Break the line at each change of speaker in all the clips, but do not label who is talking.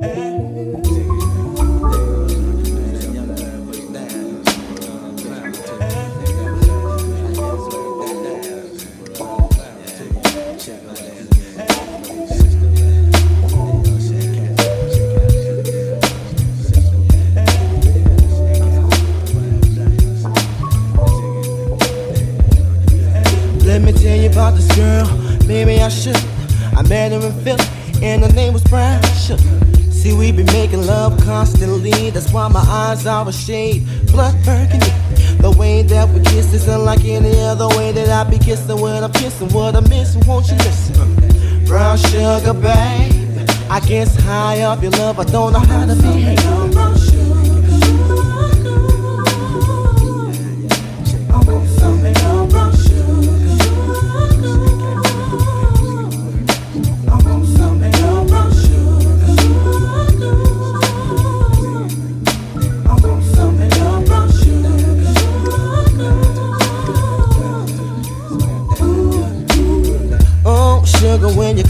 Let why my eyes are a shade blood burgundy. The way that we kiss is unlike any other way that I be kissing when I'm kissing. What I'm missing, won't you listen? Brown sugar, babe. I guess high off your love, I don't know how to behave.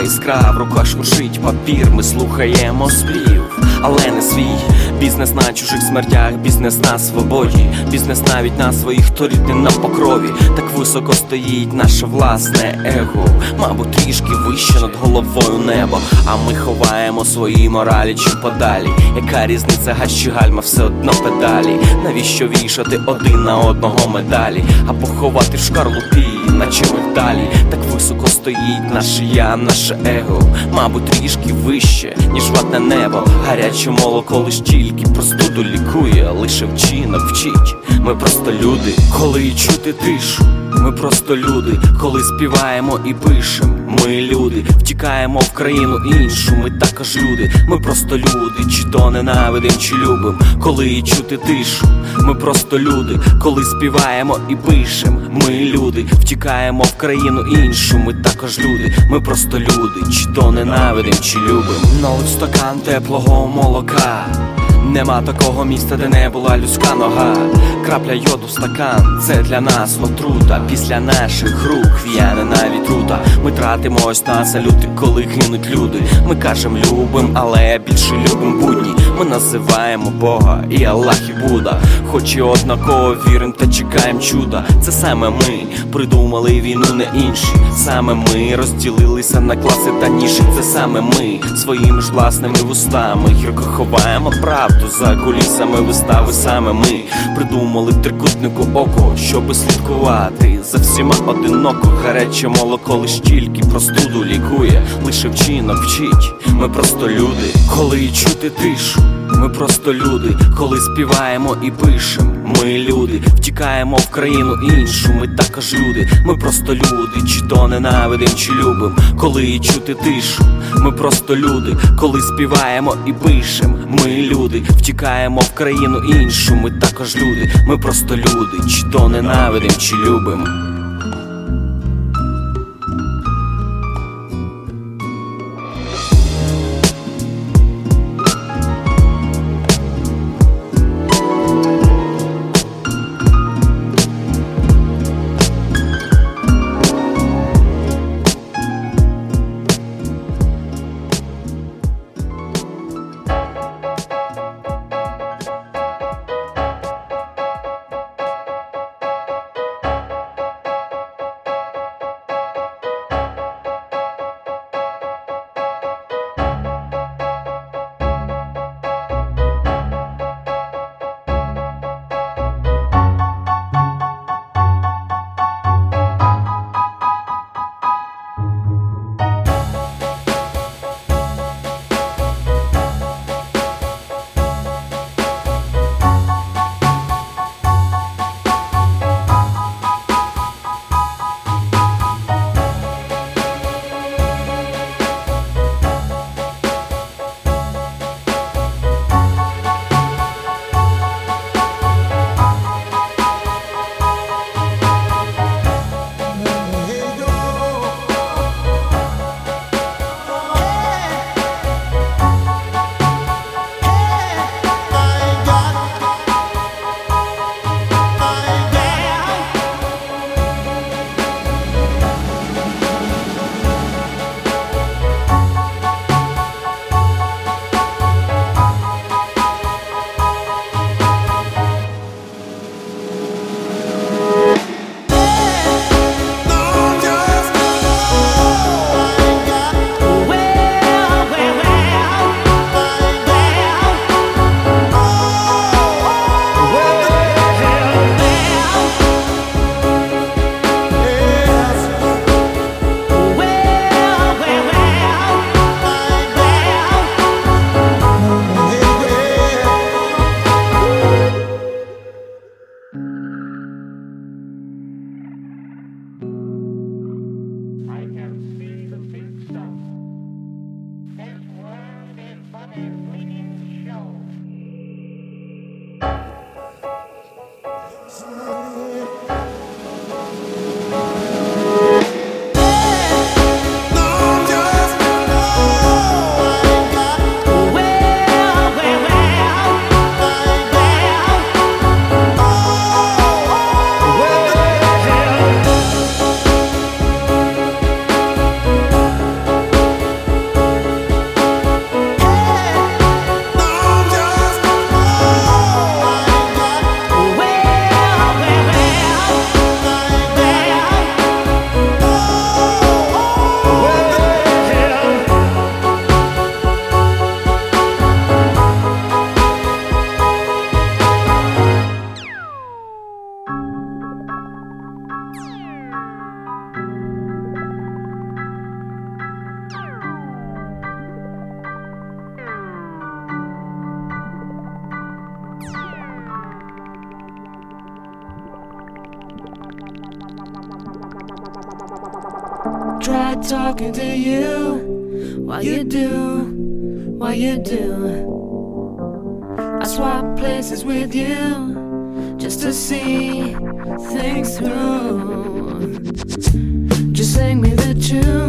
яскрава іскра, в руках шуршить папір. Ми слухаємо спів, але не свій. Бізнес на чужих смертях, бізнес на свободі, бізнес навіть на своїх, хто рідний на покрові. Так високо стоїть наше власне его. Мабуть, трішки вище над головою небо. А ми ховаємо свої моралі чи подалі. Яка різниця газ чи гальма, все одно педалі. Навіщо вішати один на одного медалі, а поховати в шкарлупі наче ми далі, так високо стоїть наше я, наше его, мабуть, трішки вище, ніж ватне небо, гаряче молоко лиш тільки простуду лікує, лише вчинок вчить. Ми просто люди, коли чути тишу. Ми просто люди, коли співаємо і пишемо. Ми люди, втікаємо в країну іншу. Ми також люди, ми просто люди, чи то ненавидим, чи любим, коли чути тишу. Ми просто люди, коли співаємо і пишемо. Ми люди, втікаємо в країну іншу. Ми також люди, ми просто люди, чи то ненавидим, чи любим. Налив стакан теплого молока. Нема такого міста, де не була людська нога. Крапля йоду стакан, це для нас отрута. Після наших рук в'яне навіть рута. Ми тратимось на салюти, коли гинуть люди. Ми кажем любим, але більше любим будні. Ми називаємо Бога і Аллах і Буда. Хоч і однаково вірим та чекаємо чуда. Це саме ми придумали війну, не інші. Саме ми розділилися на класи та ніші. Це саме ми своїми ж власними вустами. Гірко ховаємо правду за кулісами вистави. Саме ми придумали трикутнику око, щоби слідкувати за всіма одиноко. Гаряче молоко лиш тільки простуду лікує, лише вчинок вчить. Ми просто люди, коли чути тишу. Ми просто люди, коли співаємо і пишемо. Ми люди, втікаємо в країну іншу. Ми також люди, ми просто люди, чи то ненавидим, чи любим, коли чути тишу. Ми просто люди, коли співаємо і пишемо. Ми люди, втікаємо в країну іншу. Ми також люди, ми просто люди, чи то ненавидим, чи любим.
Sing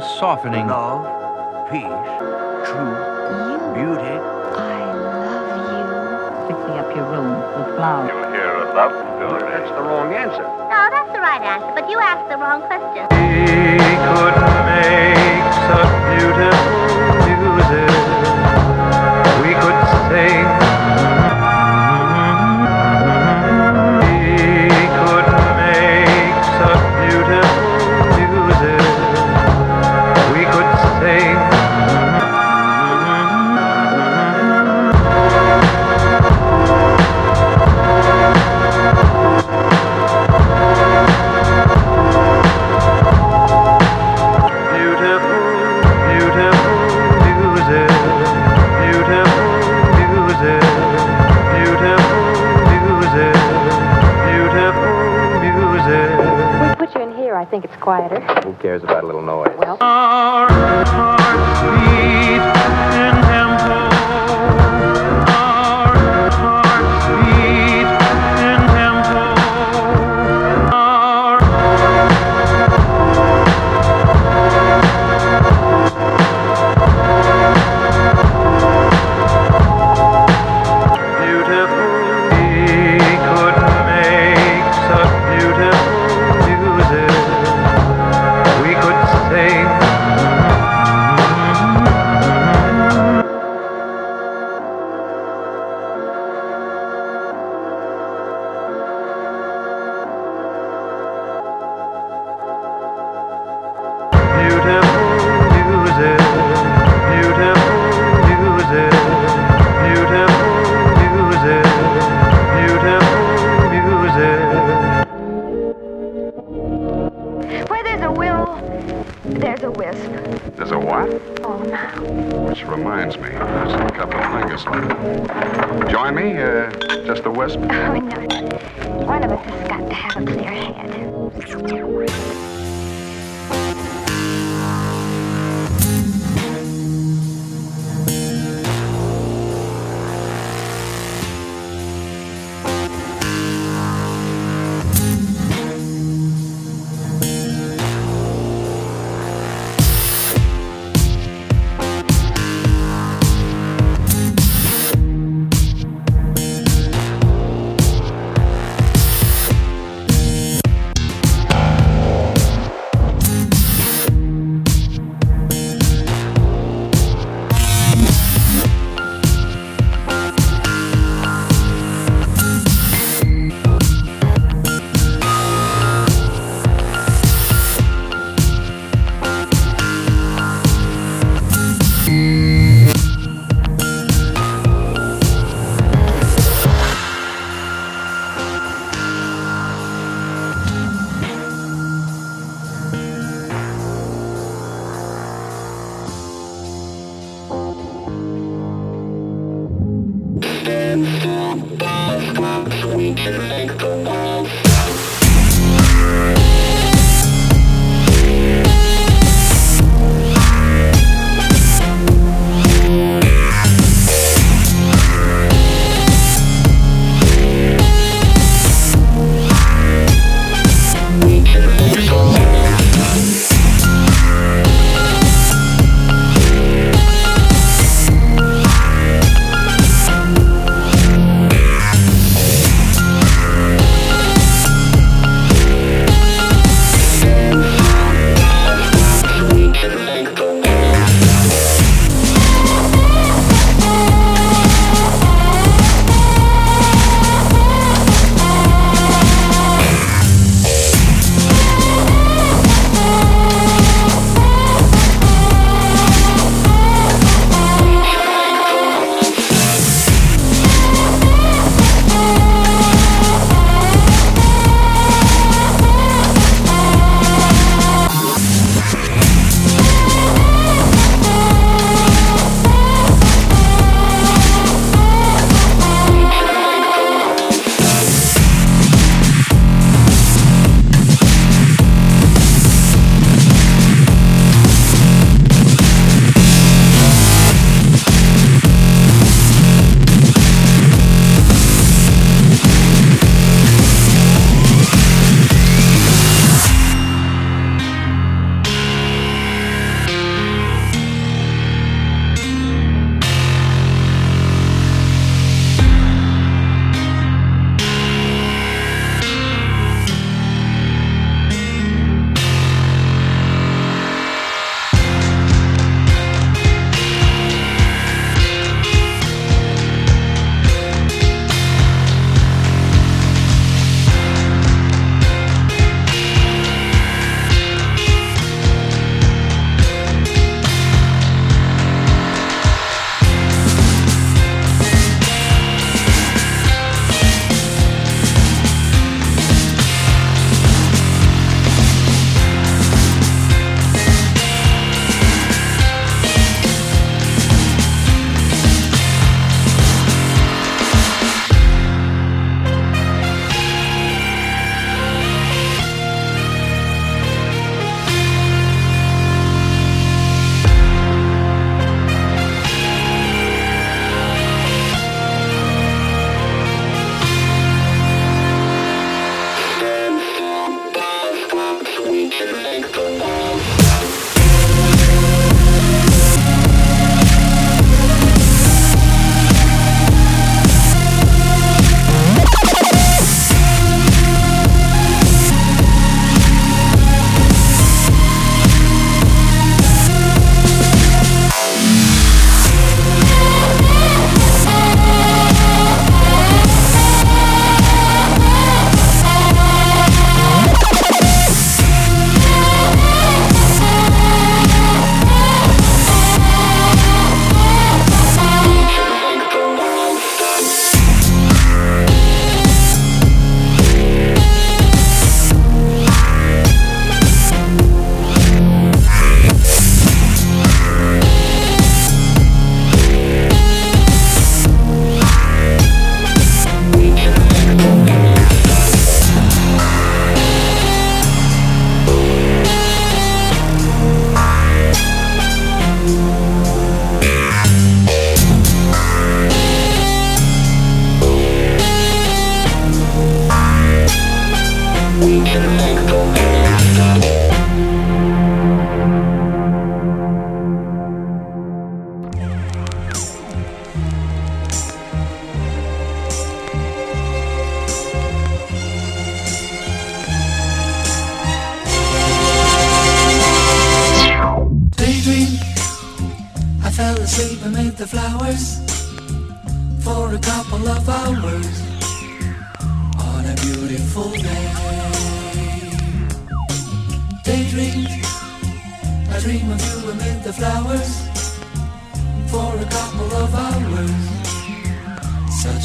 was
softening.
Love, peace, truth, you. beauty.
I love you.
Fixing up your room with flowers.
You hear a love story.
That's the wrong answer.
No, that's the right answer, but you asked the wrong question.
We could make such beautiful music.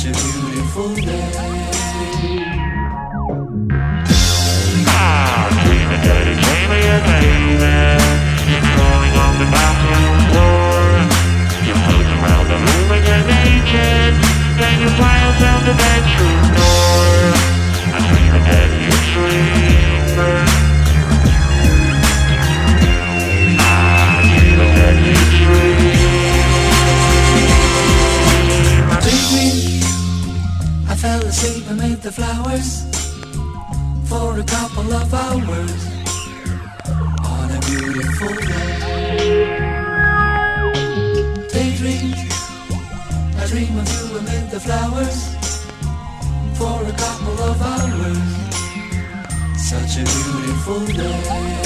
Such
a
beautiful
day. Daydream. I fell asleep amid the flowers for a couple of hours on a beautiful day. Daydream. I dream of you amid the flowers for a couple of hours. Such a beautiful day.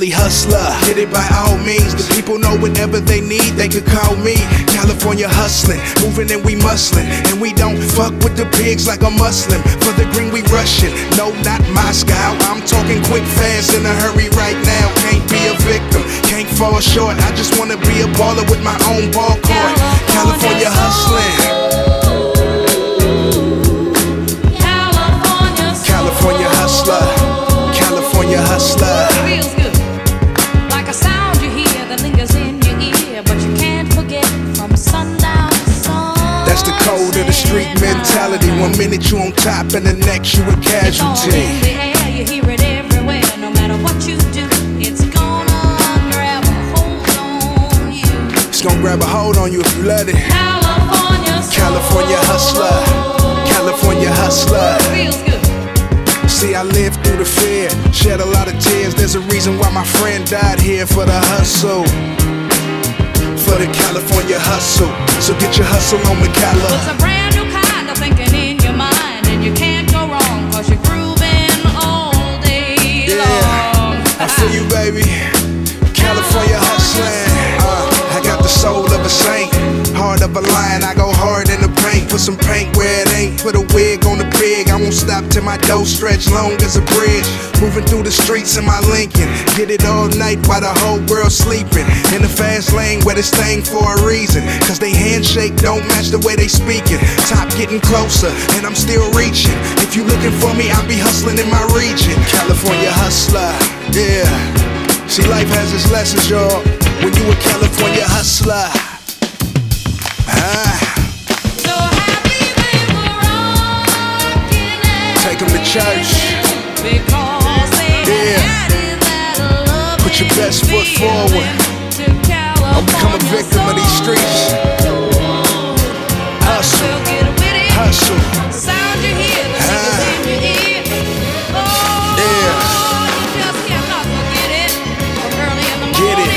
Cali hustler, hit it by all means. The people know whatever they need, they could call me. California hustling, moving and we muscling. And we don't fuck with the pigs like a Muslim. For the green we rushing, no, not Moscow. I'm talking quick, fast, in a hurry right now. Can't be a victim, can't fall short. I just wanna be a baller with my own ball court. California hustling. California hustler, California hustler. Mentality. One minute you on top and the next you a
All in
casualty.
the air, you hear it everywhere. No matter what you do, it's gonna grab a hold on you.
It's gonna grab a hold on you if you let it.
California,
California hustler, California hustler.
feels good.
See, I lived through the fear, shed a lot of tears. There's a reason why my friend died here for the hustle. For the California hustle. So get your hustle on the Cali
you can't go wrong, cause you're all day yeah. long. I feel you, baby.
California hustling. Uh, I got the soul of a saint, heart of a lion. I
go hard in the prank, put some
prank where it ain't. Put a wig on the pig, I won't stop till my dough stretch long as a bridge. Moving through the streets in my Lincoln, get it all night while the whole world sleeping. In the fast lane where this thing for a reason, cause they handshake don't match the way they speaking. Top getting closer, and I'm still reaching. If you looking for me, I'll be hustling in my region. California hustler, yeah. See, life has its lessons, y'all. When you a California hustler, ah. Church. Yeah. Put your best foot forward. Don't become a victim of these streets. Hustle. Hustle. Ah. Yeah. Get it.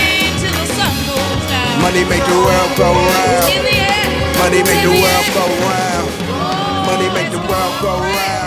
Money make the world go round. Money make the world go round. Money make the world go round.